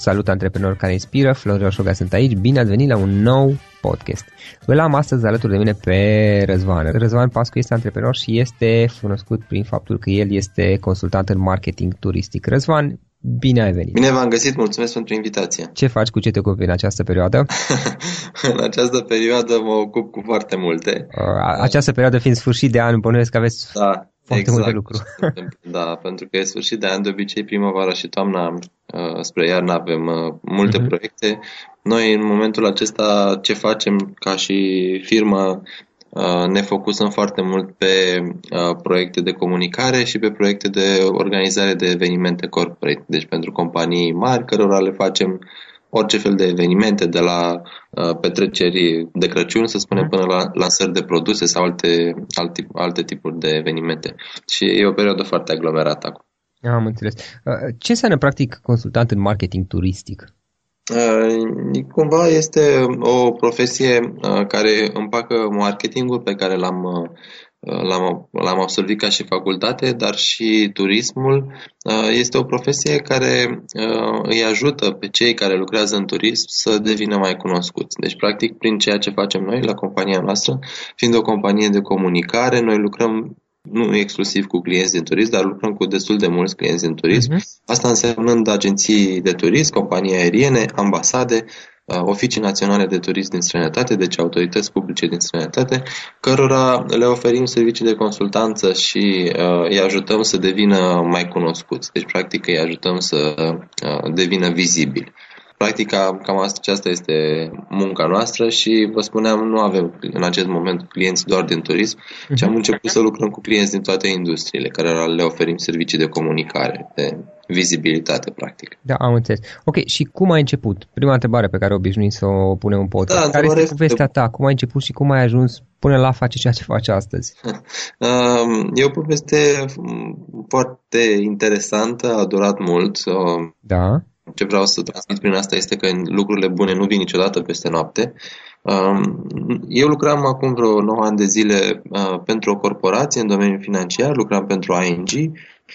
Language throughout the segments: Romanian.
Salut antreprenori care inspiră, Florin Roșoga sunt aici, bine ați venit la un nou podcast. Îl am astăzi alături de mine pe Răzvan. Răzvan Pascu este antreprenor și este cunoscut prin faptul că el este consultant în marketing turistic. Răzvan, bine ai venit! Bine v-am găsit, mulțumesc pentru invitație. Ce faci, cu ce te ocupi în această perioadă? în această perioadă mă ocup cu foarte multe. Această perioadă fiind sfârșit de an, bănuiesc că aveți da, foarte exact. multe lucruri. da, pentru că e sfârșit de an, de obicei primăvara și toamna uh, spre iarnă avem uh, multe uh-huh. proiecte. Noi în momentul acesta ce facem ca și firmă uh, ne focusăm foarte mult pe uh, proiecte de comunicare și pe proiecte de organizare de evenimente corporate. Deci pentru companii mari cărora le facem orice fel de evenimente, de la uh, petreceri de Crăciun, să spunem, mhm. până la lansări de produse sau alte, alte, alte tipuri de evenimente. Și e o perioadă foarte aglomerată acum. Am înțeles. Uh, ce înseamnă, practic, consultant în marketing turistic? Uh, cumva este o profesie uh, care împacă marketingul pe care l-am uh, L-am, l-am absolvit ca și facultate, dar și turismul uh, este o profesie care uh, îi ajută pe cei care lucrează în turism să devină mai cunoscuți. Deci, practic, prin ceea ce facem noi la compania noastră, fiind o companie de comunicare, noi lucrăm nu exclusiv cu clienți din turism, dar lucrăm cu destul de mulți clienți din turism. Uh-huh. Asta însemnând agenții de turism, companii aeriene, ambasade, Uh, oficii naționale de turism din străinătate, deci autorități publice din străinătate, cărora le oferim servicii de consultanță și uh, îi ajutăm să devină mai cunoscuți. Deci, practic, îi ajutăm să uh, devină vizibili. Practica, cam aceasta este munca noastră și vă spuneam, nu avem în acest moment clienți doar din turism, ci am mhm. început să lucrăm cu clienți din toate industriile, care le oferim servicii de comunicare, de vizibilitate, practic. Da, am înțeles. Ok, și cum ai început? Prima întrebare pe care obișnuim să o punem în podcast. Da, care este povestea ta? Cum ai început și cum ai ajuns până la face ceea ce faci astăzi? Um, e o poveste foarte interesantă, a durat mult. Da. Ce vreau să transmit prin asta este că lucrurile bune nu vin niciodată peste noapte. Um, eu lucram acum vreo 9 ani de zile uh, pentru o corporație în domeniul financiar, lucram pentru ING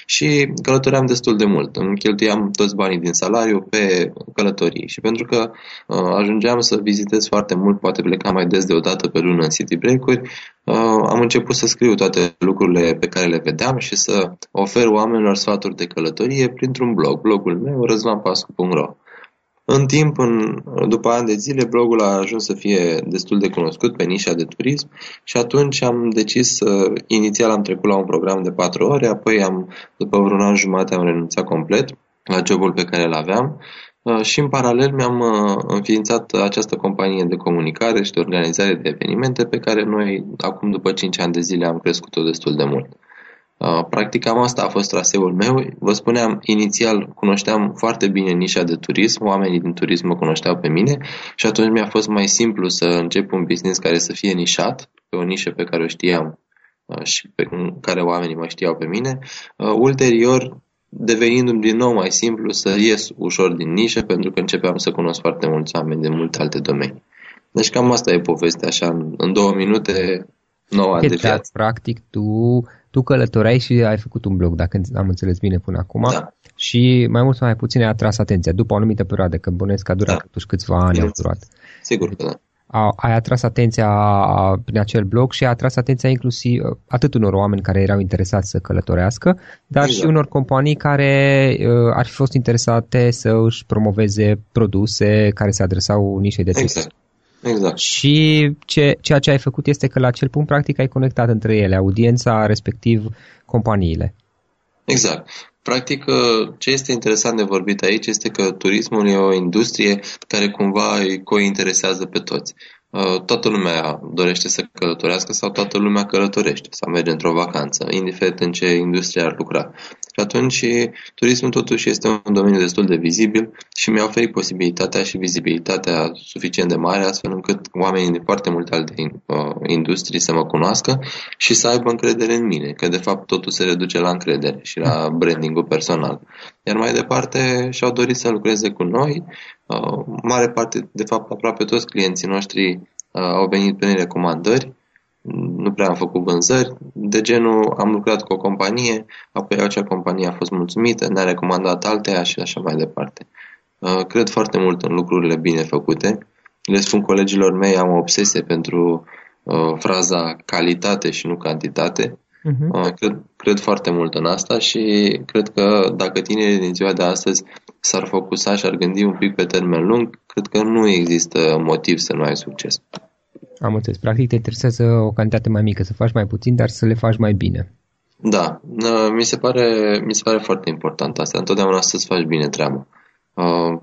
și călătoream destul de mult. Îmi cheltuiam toți banii din salariu pe călătorii și pentru că uh, ajungeam să vizitez foarte mult, poate plecam mai des de o dată pe lună în city break-uri, uh, am început să scriu toate lucrurile pe care le vedeam și să ofer oamenilor sfaturi de călătorie printr-un blog, blogul meu răzvanpascu.ro. În timp, în, după ani de zile, blogul a ajuns să fie destul de cunoscut pe nișa de turism și atunci am decis să, inițial am trecut la un program de patru ore, apoi am, după vreun an jumate am renunțat complet la jobul pe care îl aveam uh, și în paralel mi-am uh, înființat această companie de comunicare și de organizare de evenimente pe care noi acum după 5 ani de zile am crescut-o destul de mult. Uh, practic cam asta a fost traseul meu. Vă spuneam, inițial cunoșteam foarte bine nișa de turism, oamenii din turism mă cunoșteau pe mine și atunci mi-a fost mai simplu să încep un business care să fie nișat, pe o nișă pe care o știam uh, și pe care oamenii mă știau pe mine. Uh, ulterior, devenindu-mi din nou mai simplu să ies ușor din nișă pentru că începeam să cunosc foarte mulți oameni de multe alte domenii. Deci cam asta e povestea, așa, în, în două minute, 9 ani de viață. Practic, tu tu călătoreai și ai făcut un blog, dacă am înțeles bine până acum, da. și mai mult sau mai puțin ai atras atenția după o anumită perioadă, că bănuiesc că a durat da. totuși câțiva ani au durat. Sigur că da. A, ai atras atenția prin acel blog și ai atras atenția inclusiv atât unor oameni care erau interesați să călătorească, dar exact. și unor companii care uh, ar fi fost interesate să își promoveze produse care se adresau nișei de exact. Exact. Și ce, ceea ce ai făcut este că la acel punct practic ai conectat între ele, audiența, respectiv companiile. Exact. Practic, uh, ce este interesant de vorbit aici este că turismul e o industrie care cumva îi cointeresează pe toți. Uh, toată lumea dorește să călătorească sau toată lumea călătorește sau merge într-o vacanță, indiferent în ce industrie ar lucra. Și atunci turismul totuși este un domeniu destul de vizibil și mi-a oferit posibilitatea și vizibilitatea suficient de mare astfel încât oamenii din foarte multe alte uh, industrii să mă cunoască și să aibă încredere în mine, că de fapt totul se reduce la încredere și la brandingul personal. Iar mai departe și-au dorit să lucreze cu noi. Uh, mare parte, de fapt aproape toți clienții noștri uh, au venit prin recomandări nu prea am făcut vânzări, de genul am lucrat cu o companie, apoi acea companie a fost mulțumită, ne-a recomandat altea și așa mai departe. cred foarte mult în lucrurile bine făcute. Le spun colegilor mei, am o obsesie pentru fraza calitate și nu cantitate. Uh-huh. Cred, cred foarte mult în asta și cred că dacă tinerii din ziua de astăzi s-ar focusa și ar gândi un pic pe termen lung, cred că nu există motiv să nu ai succes. Am înțeles. Practic te interesează o cantitate mai mică, să faci mai puțin, dar să le faci mai bine. Da, mi se pare, mi se pare foarte important asta. Întotdeauna să-ți faci bine treaba. Uh,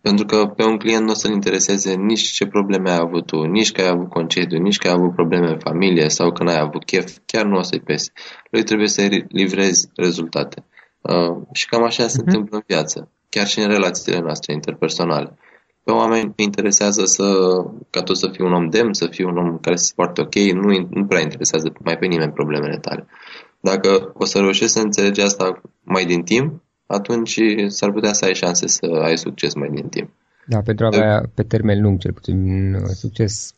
pentru că pe un client nu o să-l intereseze nici ce probleme ai avut tu, nici că ai avut concediu, nici că ai avut probleme în familie sau că n-ai avut chef, chiar nu o să-i pese. Lui trebuie să-i livrezi rezultate. Uh, și cam așa uh-huh. se mhm. întâmplă în viață, chiar și în relațiile noastre interpersonale. Pe oameni îi interesează să, ca tu să fii un om demn, să fii un om care se poartă ok, nu, nu prea interesează mai pe nimeni problemele tale. Dacă o să reușești să înțelegi asta mai din timp, atunci s-ar putea să ai șanse să ai succes mai din timp. Da, pentru a avea pe termen lung cel puțin succes.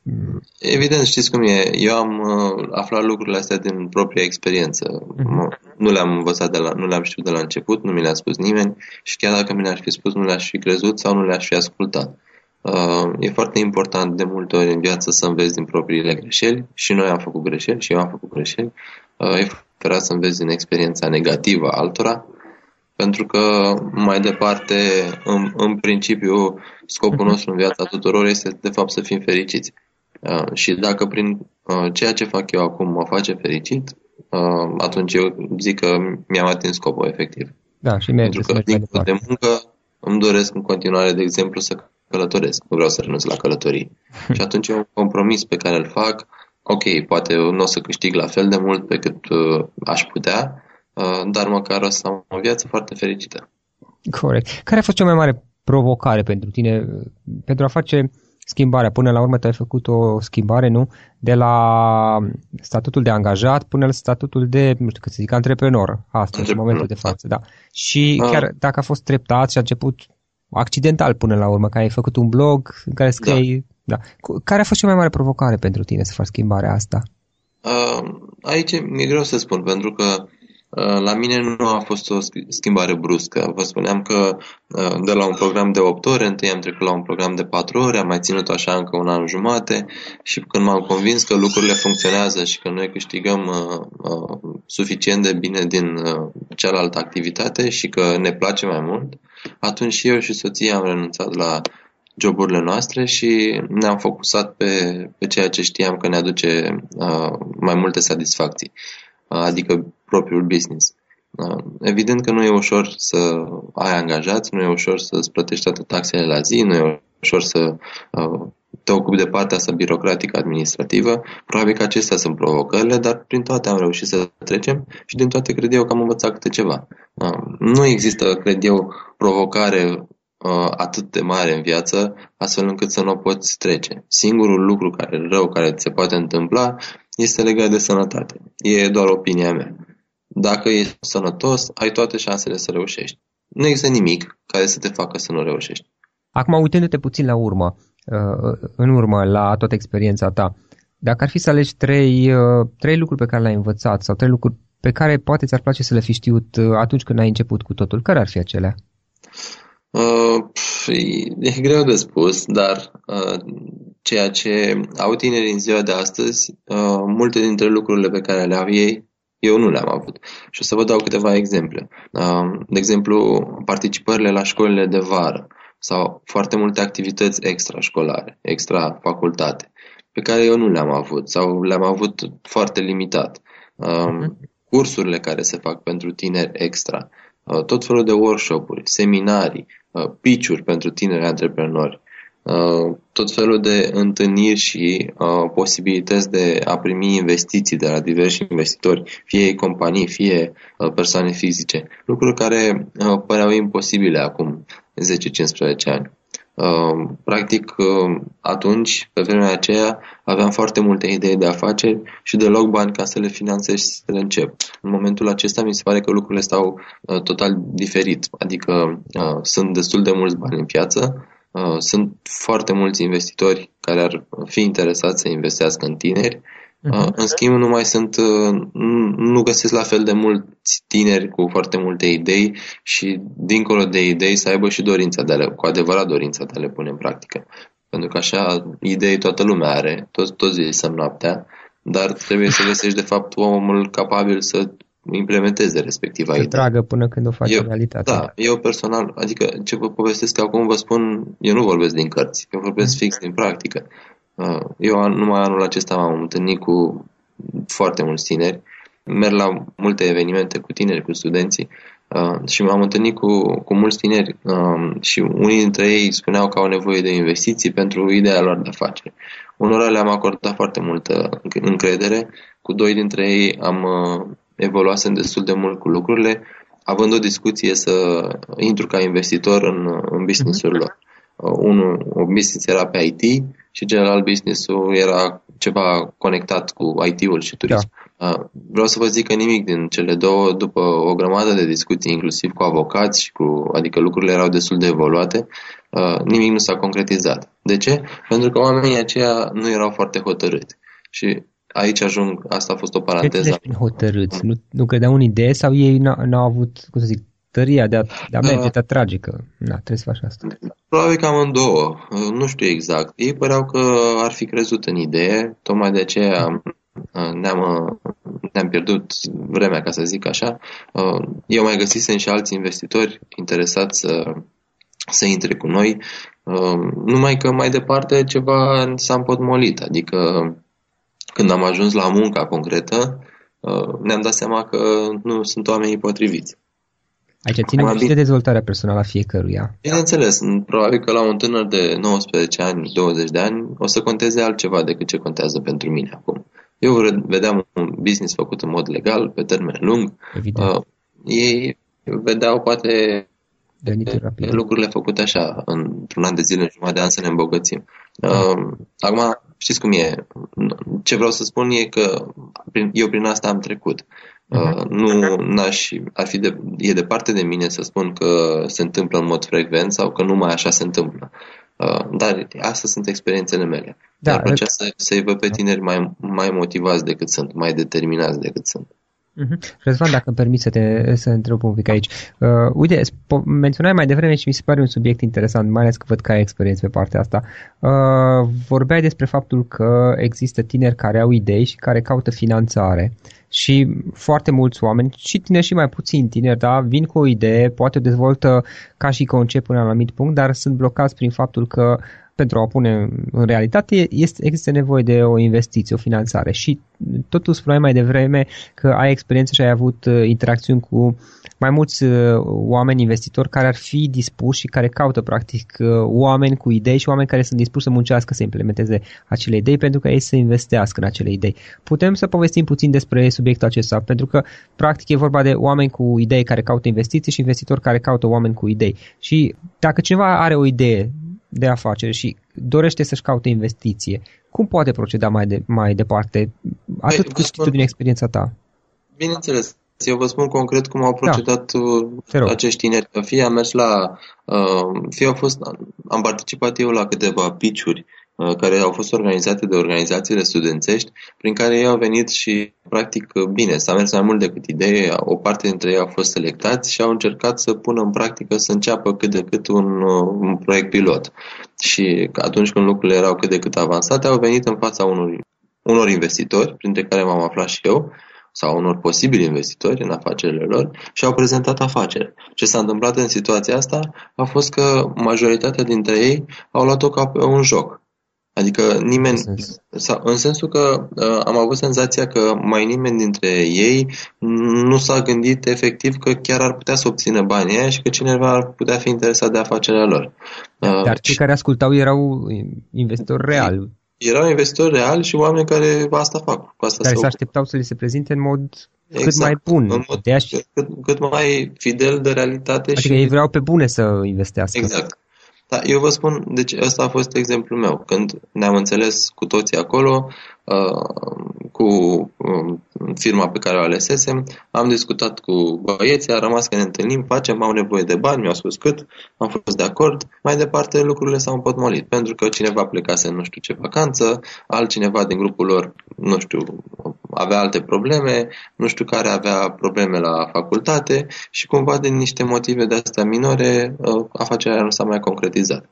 Evident, știți cum e. Eu am uh, aflat lucrurile astea din propria experiență. Uh-huh. Nu le-am învățat de la, nu le-am știut de la început, nu mi le-a spus nimeni și chiar dacă mi le-aș fi spus, nu le-aș fi crezut sau nu le-aș fi ascultat. Uh, e foarte important de multe ori în viață să înveți din propriile greșeli și noi am făcut greșeli și eu am făcut greșeli. Uh, e foarte să înveți din experiența negativă a altora pentru că mai departe, în, în principiu, scopul mhm. nostru în viața tuturor este de fapt să fim fericiți. Uh, și dacă prin uh, ceea ce fac eu acum mă face fericit, uh, atunci eu zic că mi-am atins scopul efectiv. Da, și Pentru că din de muncă îmi doresc în continuare, de exemplu, să călătoresc. Nu vreau să renunț la călătorii. și atunci e un compromis pe care îl fac. Ok, poate nu o să câștig la fel de mult pe cât uh, aș putea, Uh, dar măcar o să am o viață foarte fericită. Corect. Care a fost cea mai mare provocare pentru tine pentru a face schimbarea? Până la urmă tu ai făcut o schimbare, nu? De la statutul de angajat până la statutul de, nu știu cât să zic, antreprenor. Asta în momentul de față, da. Și uh. chiar dacă a fost treptat și a început accidental până la urmă, că ai făcut un blog în care scrii... Da. da. Care a fost cea mai mare provocare pentru tine să faci schimbarea asta? Uh, aici mi-e greu să spun, pentru că Uh, la mine nu a fost o schimbare bruscă. Vă spuneam că uh, de la un program de 8 ore, întâi am trecut la un program de 4 ore, am mai ținut așa încă un an jumate și când m-am convins că lucrurile funcționează și că noi câștigăm uh, uh, suficient de bine din uh, cealaltă activitate și că ne place mai mult, atunci și eu și soția am renunțat la joburile noastre și ne-am focusat pe, pe ceea ce știam că ne aduce uh, mai multe satisfacții adică propriul business. Evident că nu e ușor să ai angajați, nu e ușor să-ți plătești toate taxele la zi, nu e ușor să te ocupi de partea asta birocratică administrativă. Probabil că acestea sunt provocările, dar prin toate am reușit să trecem și din toate cred eu că am învățat câte ceva. Nu există, cred eu, provocare atât de mare în viață, astfel încât să nu o poți trece. Singurul lucru care rău care ți se poate întâmpla este legat de sănătate. E doar opinia mea. Dacă ești sănătos, ai toate șansele să reușești. Nu există nimic care să te facă să nu reușești. Acum, uitându-te puțin la urmă, uh, în urmă, la toată experiența ta, dacă ar fi să alegi trei, uh, trei lucruri pe care le-ai învățat sau trei lucruri pe care poate ți-ar place să le fi știut uh, atunci când ai început cu totul, care ar fi acelea? Uh, e greu de spus, dar uh, ceea ce au tinerii în ziua de astăzi, uh, multe dintre lucrurile pe care le au ei, eu nu le-am avut. Și o să vă dau câteva exemple. Uh, de exemplu, participările la școlile de vară sau foarte multe activități extrașcolare, extra-facultate, pe care eu nu le-am avut sau le-am avut foarte limitat. Uh, cursurile care se fac pentru tineri extra, uh, tot felul de workshop-uri, seminarii, uh, pitch-uri pentru tineri antreprenori, Uh, tot felul de întâlniri și uh, posibilități de a primi investiții de la diversi investitori, fie companii, fie uh, persoane fizice, lucruri care uh, păreau imposibile acum 10-15 ani. Uh, practic, uh, atunci, pe vremea aceea, aveam foarte multe idei de afaceri și deloc bani ca să le finanțez și să le încep. În momentul acesta mi se pare că lucrurile stau uh, total diferit, adică uh, sunt destul de mulți bani în piață, Uh, sunt foarte mulți investitori care ar fi interesați să investească în tineri Uh-huh. În schimb, nu mai sunt, uh, nu găsesc la fel de mulți tineri cu foarte multe idei și, dincolo de idei, să aibă și dorința de a le, cu adevărat dorința de a le pune în practică. Pentru că așa, idei toată lumea are, toți, toți visăm noaptea, dar trebuie să găsești, de fapt, omul capabil să implementeze respectiva idee. tragă până când o face eu, realitate. Da, eu personal, adică ce vă povestesc acum, vă spun, eu nu vorbesc din cărți, eu vorbesc fix din practică. Uh, eu numai anul acesta m-am întâlnit cu foarte mulți tineri, merg la multe evenimente cu tineri, cu studenții. Uh, și m-am întâlnit cu, cu mulți tineri. Uh, și unii dintre ei spuneau că au nevoie de investiții pentru ideea lor de afaceri. Unora le-am acordat foarte multă încredere, cu doi dintre ei am evoluasem destul de mult cu lucrurile, având o discuție să intru ca investitor în, în business-ul lor. Uh, unul, o business era pe IT și celălalt business-ul era ceva conectat cu IT-ul și turism. Da. Uh, vreau să vă zic că nimic din cele două, după o grămadă de discuții, inclusiv cu avocați, și cu, adică lucrurile erau destul de evoluate, uh, nimic nu s-a concretizat. De ce? Pentru că oamenii aceia nu erau foarte hotărâți. Și aici ajung, asta a fost o paranteză. Ce hotărâți? Nu, nu credeau în idee sau ei n-au avut, cum să zic, tăria de a, de a merge, de a trage, că na, trebuie să faci asta. Probabil că amândouă, nu știu exact. Ei păreau că ar fi crezut în idee, tocmai de aceea ne-am, ne-am pierdut vremea, ca să zic așa. Eu mai găsisem și alți investitori interesați să, să intre cu noi, numai că mai departe ceva s-a împotmolit, adică când am ajuns la munca concretă, ne-am dat seama că nu sunt oamenii potriviți. Aici ține și de dezvoltarea personală a fiecăruia. Bineînțeles, probabil că la un tânăr de 19 ani, 20 de ani, o să conteze altceva decât ce contează pentru mine acum. Eu vedeam un business făcut în mod legal, pe termen lung. Evident. Uh, ei vedeau poate lucrurile făcute așa, într-un an de zile, în jumătate de an să ne îmbogățim. Uh, acum, știți cum e? Ce vreau să spun e că eu prin asta am trecut. Uh, nu n-aș, ar fi de, e departe de mine să spun că se întâmplă în mod frecvent sau că numai așa se întâmplă. Uh, dar astea sunt experiențele mele. Da, Dar plăcea să, să-i văd pe tineri mai, mai motivați decât sunt, mai determinați decât sunt. Uh-huh. Răzvan, dacă îmi permiți să te să întreb un pic aici. Uh, uite, menționai mai devreme și mi se pare un subiect interesant, mai ales că văd că ai experiență pe partea asta. Uh, vorbeai despre faptul că există tineri care au idei și care caută finanțare. Și foarte mulți oameni, și tineri și mai puțin tineri, da, vin cu o idee, poate o dezvoltă ca și concept până la un anumit punct, dar sunt blocați prin faptul că pentru a o pune în realitate, este, există nevoie de o investiție, o finanțare. Și totul spuneai mai devreme că ai experiență și ai avut uh, interacțiuni cu mai mulți uh, oameni investitori care ar fi dispuși și care caută practic uh, oameni cu idei și oameni care sunt dispuși să muncească să implementeze acele idei pentru că ei să investească în acele idei. Putem să povestim puțin despre subiectul acesta pentru că practic e vorba de oameni cu idei care caută investiții și investitori care caută oameni cu idei. Și dacă cineva are o idee de afaceri și dorește să-și caute investiție, cum poate proceda mai, de, mai departe, atât păi, cât știi tu din experiența ta? Bineînțeles. Eu vă spun concret cum au da. procedat da. acești tineri. Fie am mers la, uh, fie au fost, am participat eu la câteva piciuri Uh, care au fost organizate de organizațiile studențești, prin care ei au venit și, practic, bine, s-a mers mai mult decât idee, o parte dintre ei au fost selectați și au încercat să pună în practică, să înceapă cât de cât un, uh, un proiect pilot. Și atunci când lucrurile erau cât de cât avansate, au venit în fața unor, unor investitori, printre care m-am aflat și eu, sau unor posibili investitori în afacerile lor și au prezentat afaceri. Ce s-a întâmplat în situația asta a fost că majoritatea dintre ei au luat-o ca pe un joc. Adică nimeni, în, în sensul că uh, am avut senzația că mai nimeni dintre ei nu s-a gândit efectiv că chiar ar putea să obțină banii aia și că cineva ar putea fi interesat de afacerea lor. Uh, Dar cei și... care ascultau erau investitori reali. Erau investitori reali și oameni care asta fac. Cu asta care se așteptau să li se prezinte în mod exact, cât mai bun. În mod, de cât, cât mai fidel de realitate. Adică și... ei vreau pe bune să investească. Exact. Da, eu vă spun, deci ăsta a fost exemplul meu. Când ne-am înțeles cu toții acolo, uh, cu um, firma pe care o alesesem, am discutat cu băieții, a rămas că ne întâlnim, facem, am nevoie de bani, mi-au spus cât, am fost de acord, mai departe lucrurile s-au împotmolit, pentru că cineva plecase în nu știu ce vacanță, altcineva din grupul lor, nu știu, avea alte probleme, nu știu care avea probleme la facultate și cumva din niște motive de astea minore, uh, afacerea nu s-a mai concretizat.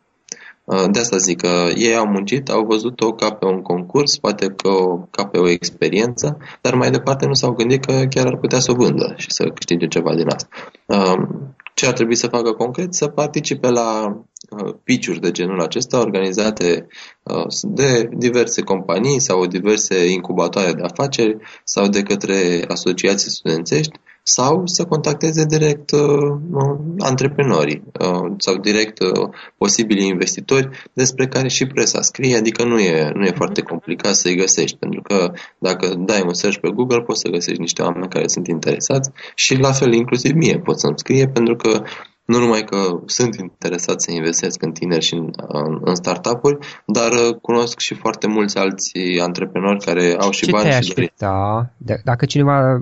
Uh, de asta zic că ei au muncit, au văzut-o ca pe un concurs, poate că o, ca pe o experiență, dar mai departe nu s-au gândit că chiar ar putea să o vândă și să câștige ceva din asta. Uh, ce ar trebui să facă concret? Să participe la uh, pitch de genul acesta organizate de diverse companii sau diverse incubatoare de afaceri sau de către asociații studențești sau să contacteze direct uh, antreprenorii uh, sau direct uh, posibili investitori despre care și presa scrie, adică nu e, nu e foarte complicat să-i găsești, pentru că dacă dai un search pe Google poți să găsești niște oameni care sunt interesați și la fel inclusiv mie pot să-mi scrie pentru că nu numai că sunt interesat să investesc în tineri și în, în, în startup-uri, dar uh, cunosc și foarte mulți alți antreprenori care au și Ce bani și aștepta? Dacă cineva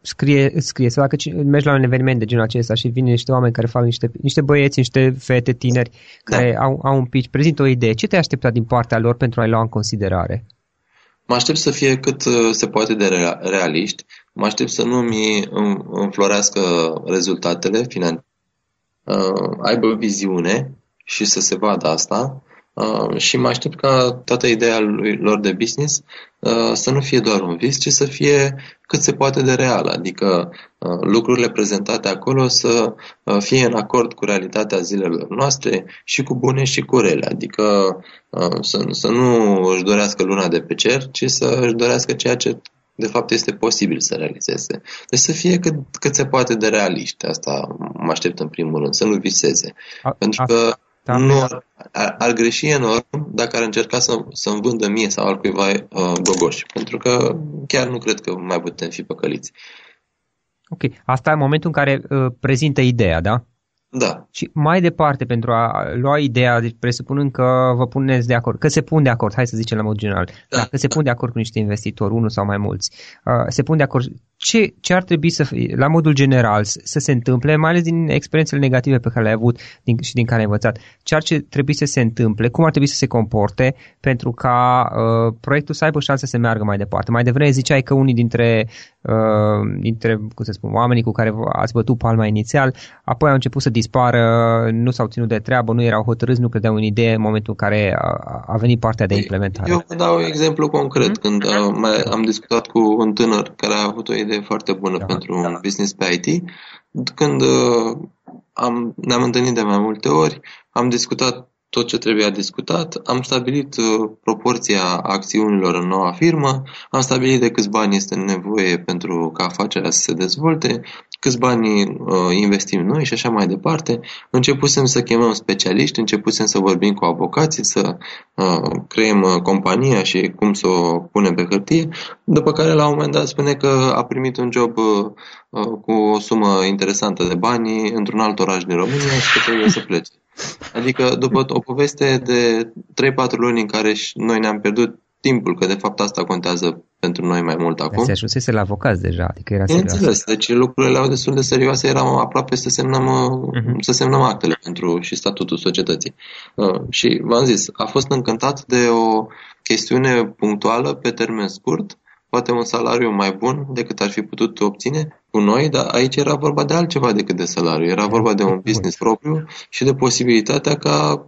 scrie, scrie sau dacă mergi la un eveniment de genul acesta și vin niște oameni care fac niște, niște băieți, niște fete tineri care da. au, au un pitch, prezintă o idee, ce te aștepta din partea lor pentru a-i lua în considerare? Mă aștept să fie cât uh, se poate de realiști, mă aștept să nu mi înflorească rezultatele financiare, uh, aibă viziune și să se vadă asta Uh, și mă aștept ca toată ideea lui, lor de business uh, să nu fie doar un vis, ci să fie cât se poate de real, adică uh, lucrurile prezentate acolo să uh, fie în acord cu realitatea zilelor noastre și cu bune și cu rele, adică uh, să, să nu își dorească luna de pe cer, ci să își dorească ceea ce de fapt este posibil să realizeze. Deci să fie cât, cât se poate de realiști, asta mă aștept în primul rând, să nu viseze. A, Pentru că da, nu ar, ar, ar greși enorm dacă ar încerca să, să-mi vândă mie sau al cuiva uh, gogoși, pentru că chiar nu cred că mai putem fi păcăliți. Ok, asta e momentul în care uh, prezintă ideea, da? Da. Și mai departe, pentru a lua ideea, deci presupunând că vă puneți de acord, că se pun de acord, hai să zicem la mod general, da. dacă se pun de acord cu niște investitori, unul sau mai mulți, uh, se pun de acord, ce, ce ar trebui să fie, la modul general, să se întâmple, mai ales din experiențele negative pe care le-ai avut din, și din care ai învățat, ce ar trebui să se întâmple, cum ar trebui să se comporte pentru ca uh, proiectul să aibă șanse să meargă mai departe. Mai devreme ziceai că unii dintre, uh, dintre cum să spun, oamenii cu care ați bătut palma inițial, apoi au început să dispară, nu s-au ținut de treabă, nu erau hotărâți, nu credeau în idee în momentul în care a, a venit partea de implementare. Eu vă dau un exemplu concret. Mm-hmm. Când uh, mai, am discutat cu un tânăr care a avut o idee foarte bună da, pentru da. un business pe IT, când uh, am, ne-am întâlnit de mai multe ori, am discutat tot ce trebuia discutat, am stabilit uh, proporția acțiunilor în noua firmă, am stabilit de câți bani este nevoie pentru ca afacerea să se dezvolte, câți bani uh, investim noi și așa mai departe. Începusem să chemăm specialiști, începusem să vorbim cu avocații, să uh, creăm uh, compania și cum să o punem pe hârtie, după care la un moment dat spune că a primit un job uh, uh, cu o sumă interesantă de bani într-un alt oraș din România și că trebuie să plece. Adică după o poveste de 3-4 luni în care noi ne-am pierdut timpul, că de fapt asta contează pentru noi mai mult acum. Se ajunsese la avocați deja, adică era serios. Înțeles, deci lucrurile erau destul de serioase, eram aproape să semnăm, uh-huh. să semnăm actele pentru și statutul societății. Uh, și v-am zis, a fost încântat de o chestiune punctuală pe termen scurt, poate un salariu mai bun decât ar fi putut obține cu noi, dar aici era vorba de altceva decât de salariu. Era vorba de un business propriu și de posibilitatea ca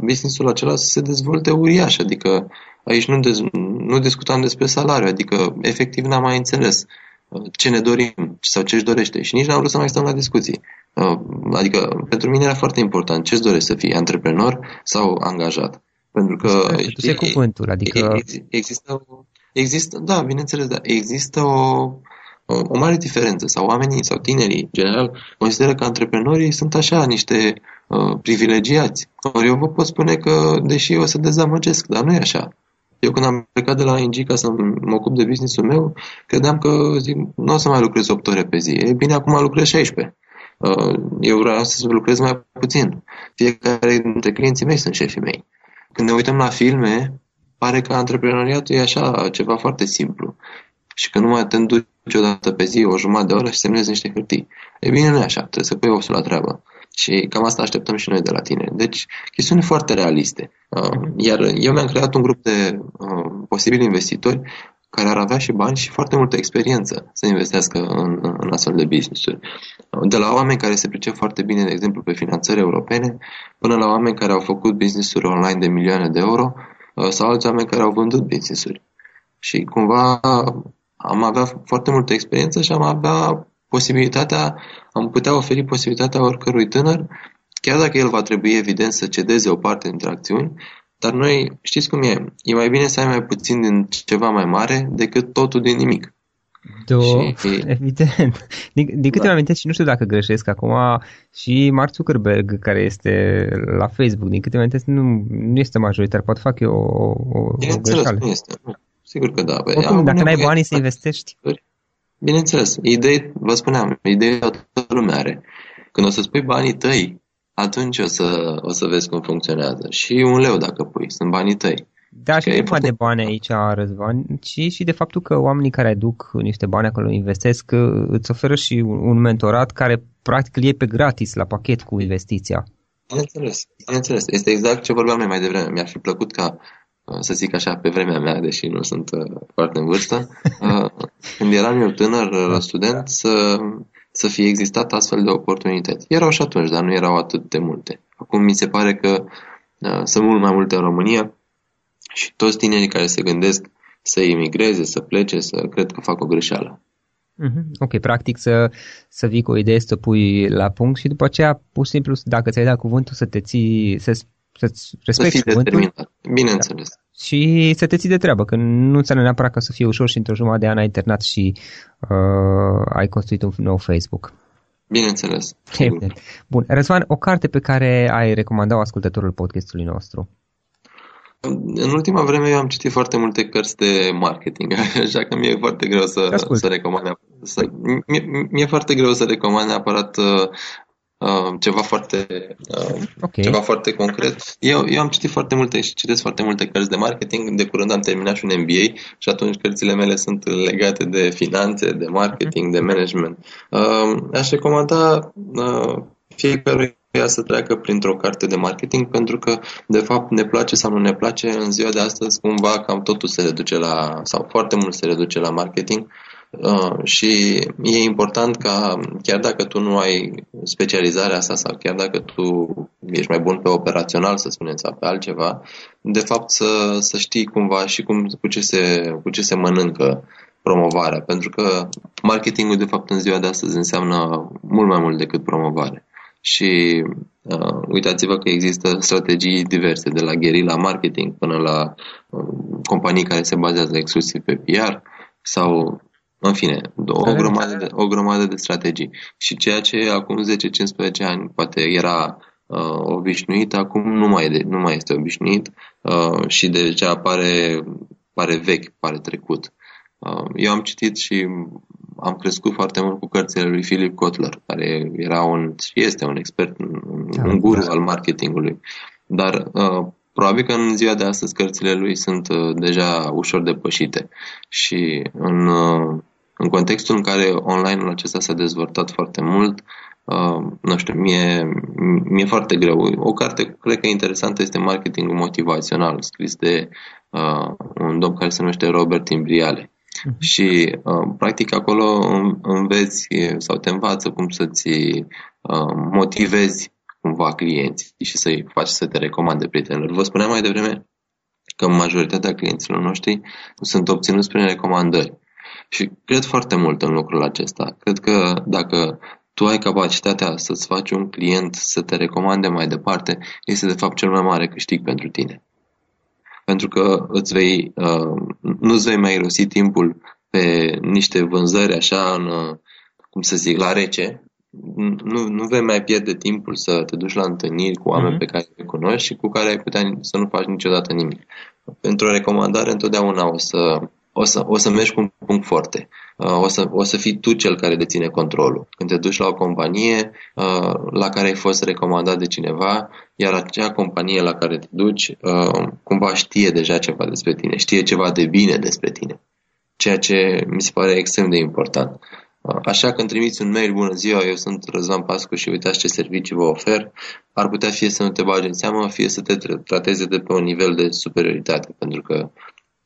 businessul acela să se dezvolte uriaș. Adică aici nu, dez- nu discutam despre salariu, adică efectiv n-am mai înțeles uh, ce ne dorim sau ce își dorește și nici n-am vrut să mai stăm la discuții. Uh, adică pentru mine era foarte important ce îți dorești să fii, antreprenor sau angajat. Pentru că e, cuvântul, adică... există, există, da, bineînțeles, da, există o, o mare diferență sau oamenii sau tinerii, în general, consideră că antreprenorii sunt așa niște uh, privilegiați. Ori eu vă pot spune că, deși eu o să dezamăgesc, dar nu e așa. Eu când am plecat de la ING ca să mă ocup de business-ul meu, credeam că zic, nu o să mai lucrez 8 ore pe zi. E bine, acum lucrez 16. uh, eu vreau să lucrez mai puțin. Fiecare dintre clienții mei sunt șefii mei. Când ne uităm la filme, pare că antreprenoriatul e așa, ceva foarte simplu. Și că numai te duci o dată pe zi, o jumătate de oră și semnezi niște hârtii. E bine, nu e așa, trebuie să pui osul la treabă. Și cam asta așteptăm și noi de la tine. Deci, chestiuni foarte realiste. Uh, iar eu mi-am creat un grup de uh, posibili investitori care ar avea și bani și foarte multă experiență să investească în, în astfel de business-uri. De la oameni care se pricep foarte bine, de exemplu, pe finanțări europene, până la oameni care au făcut business-uri online de milioane de euro uh, sau alți oameni care au vândut business-uri. Și cumva am avea foarte multă experiență și am avea posibilitatea, am putea oferi posibilitatea oricărui tânăr, chiar dacă el va trebui evident să cedeze o parte dintre acțiuni, dar noi, știți cum e, e mai bine să ai mai puțin din ceva mai mare decât totul din nimic. Do, și, evident. Din, din câte da. amintesc și nu știu dacă greșesc acum, și Mark Zuckerberg, care este la Facebook, din câte amintesc, nu, nu este majoritar. Poate fac eu o, o, o greșeală. Nu este. Sigur că da. Oricum, dacă n-ai banii să investești. Bineînțeles. Idei, vă spuneam, ideea toată lumea are. Când o să spui banii tăi, atunci o să, o să vezi cum funcționează. Și un leu dacă pui, sunt banii tăi. Da, și nu numai de bani aici, Răzvan, ci și de faptul că oamenii care aduc niște bani acolo, investesc, îți oferă și un mentorat care practic îl iei pe gratis la pachet cu investiția. Bineînțeles, bineînțeles. Este exact ce vorbeam noi mai devreme. Mi-ar fi plăcut ca, să zic așa, pe vremea mea, deși nu sunt uh, foarte în vârstă, uh, când eram eu tânăr, uh, student, să, să fie existat astfel de oportunități. Erau și atunci, dar nu erau atât de multe. Acum mi se pare că sunt mult mai multe în România și toți tinerii care se gândesc să emigreze, să plece, să cred că fac o greșeală. Mm-hmm. Ok, practic să, să vii cu o idee, să pui la punct și după aceea, pur și simplu, dacă ți-ai dat cuvântul, să te ții, să, să-ți respecti să fii cuvântul. Determinat. Bineînțeles. Da. Și să te ții de treabă, că nu înseamnă neapărat că să fie ușor și într-o jumătate de an ai internat și uh, ai construit un nou Facebook. Bineînțeles. Evident. Bun. Răzvan, o carte pe care ai recomandat ascultătorul podcastului nostru? În ultima vreme eu am citit foarte multe cărți de marketing, așa că mi-e foarte greu să, să recomand. Să, mi-e, mi-e foarte greu să recomand neapărat uh, uh, ceva foarte uh, okay. ceva foarte concret. Eu, eu am citit foarte multe și citesc foarte multe cărți de marketing. De curând am terminat și un MBA și atunci cărțile mele sunt legate de finanțe, de marketing, de management. Uh, aș recomanda uh, fiecare să treacă printr-o carte de marketing pentru că, de fapt, ne place sau nu ne place, în ziua de astăzi, cumva, cam totul se reduce la, sau foarte mult se reduce la marketing. Uh, și e important ca, chiar dacă tu nu ai specializarea asta sau chiar dacă tu ești mai bun pe operațional, să spunem, sau pe altceva, de fapt să, să știi cumva și cum, cu, ce se, cu ce se mănâncă promovarea, pentru că marketingul, de fapt, în ziua de astăzi înseamnă mult mai mult decât promovare și uh, uitați-vă că există strategii diverse, de la guerrilla marketing până la uh, companii care se bazează exclusiv pe PR sau, în fine, o grămadă, de, o grămadă de strategii. Și ceea ce acum 10-15 ani poate era uh, obișnuit, acum nu mai, de, nu mai este obișnuit uh, și deja pare, pare vechi, pare trecut. Uh, eu am citit și am crescut foarte mult cu cărțile lui Philip Kotler, care era un, este un expert, un, da, un guru da. al marketingului. Dar uh, probabil că în ziua de astăzi cărțile lui sunt uh, deja ușor depășite și în, uh, în contextul în care online-ul acesta s-a dezvoltat foarte mult, Uh, nu știu, mie, mi-e foarte greu. O carte, cred că interesantă, este Marketingul Motivațional, scris de uh, un domn care se numește Robert Imbriale. Uh-huh. Și, uh, practic, acolo înveți sau te învață cum să-ți uh, motivezi cumva clienții și să-i faci să te recomande prietenilor. Vă spuneam mai devreme că majoritatea clienților noștri sunt obținuți prin recomandări. Și cred foarte mult în lucrul acesta. Cred că dacă tu ai capacitatea să-ți faci un client să te recomande mai departe, este de fapt cel mai mare câștig pentru tine pentru că îți vei, uh, nu-ți vei mai irosi timpul pe niște vânzări așa, în, uh, cum să zic, la rece, nu, nu vei mai pierde timpul să te duci la întâlniri cu oameni mm-hmm. pe care îi cunoști și cu care ai putea să nu faci niciodată nimic. Pentru o recomandare întotdeauna o să, o să, o să mergi cu un punct forte. Uh, o, să, o să fii tu cel care deține controlul. Când te duci la o companie uh, la care ai fost recomandat de cineva, iar acea companie la care te duci uh, cumva știe deja ceva despre tine, știe ceva de bine despre tine. Ceea ce mi se pare extrem de important. Așa că îmi trimiți un mail, bună ziua, eu sunt Răzvan Pascu și uitați ce servicii vă ofer, ar putea fie să nu te bagi în seamă, fie să te trateze de pe un nivel de superioritate, pentru că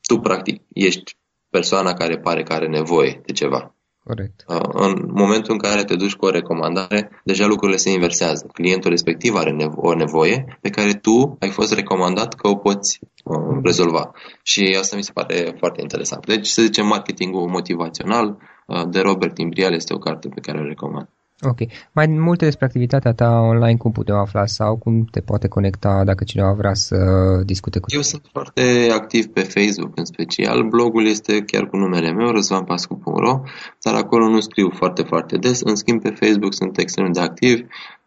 tu practic ești persoana care pare că are nevoie de ceva. Corect. În momentul în care te duci cu o recomandare, deja lucrurile se inversează. Clientul respectiv are nevo- o nevoie pe care tu ai fost recomandat că o poți uh, rezolva. Și asta mi se pare foarte interesant. Deci, să zicem, marketingul motivațional uh, de Robert Imbrial este o carte pe care o recomand. Ok. Mai multe despre activitatea ta online, cum putem afla sau cum te poate conecta dacă cineva vrea să discute cu tine? Eu sunt foarte activ pe Facebook în special. Blogul este chiar cu numele meu, răzvanpascu.ro, dar acolo nu scriu foarte, foarte des. În schimb, pe Facebook sunt extrem de activ.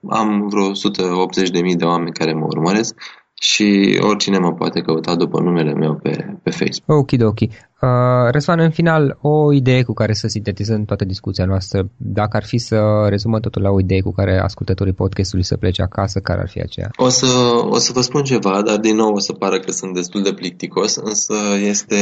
Am vreo 180.000 de oameni care mă urmăresc și oricine mă poate căuta după numele meu pe, pe Facebook. Ok, ok. Uh, Răzvan, în final, o idee cu care să sintetizăm toată discuția noastră, dacă ar fi să rezumăm totul la o idee cu care ascultătorii podcastului să plece acasă, care ar fi aceea? O să, o să vă spun ceva, dar din nou o să pară că sunt destul de plicticos, însă, este,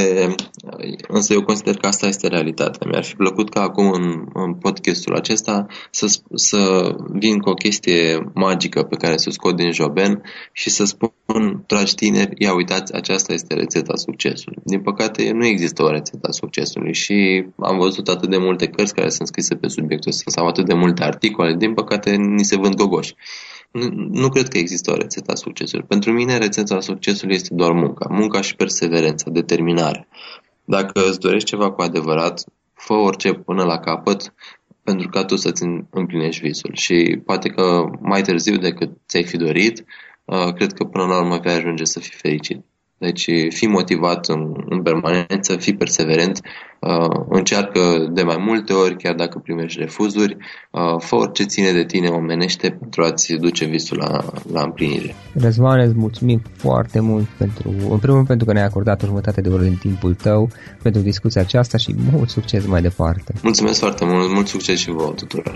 însă eu consider că asta este realitatea. Mi-ar fi plăcut ca acum în, în podcastul acesta să, să vin cu o chestie magică pe care să o scot din joben și să spun spun, dragi tineri, ia uitați, aceasta este rețeta succesului. Din păcate, nu există o rețetă a succesului și am văzut atât de multe cărți care sunt scrise pe subiectul ăsta sau atât de multe articole, din păcate, ni se vând gogoși. Nu, nu cred că există o rețetă a succesului. Pentru mine, rețeta succesului este doar munca. Munca și perseverența, determinare. Dacă îți dorești ceva cu adevărat, fă orice până la capăt, pentru ca tu să-ți împlinești visul. Și poate că mai târziu decât ți-ai fi dorit, Uh, cred că până la urmă vei ajunge să fii fericit. Deci fii motivat în, în permanență, fii perseverent, uh, încearcă de mai multe ori, chiar dacă primești refuzuri, uh, fă orice ține de tine omenește pentru a-ți duce visul la, la împlinire. Răzvan, îți mulțumim foarte mult pentru, în primul rând pentru că ne-ai acordat o jumătate de oră din timpul tău pentru discuția aceasta și mult succes mai departe. Mulțumesc foarte mult, mult succes și vouă tuturor.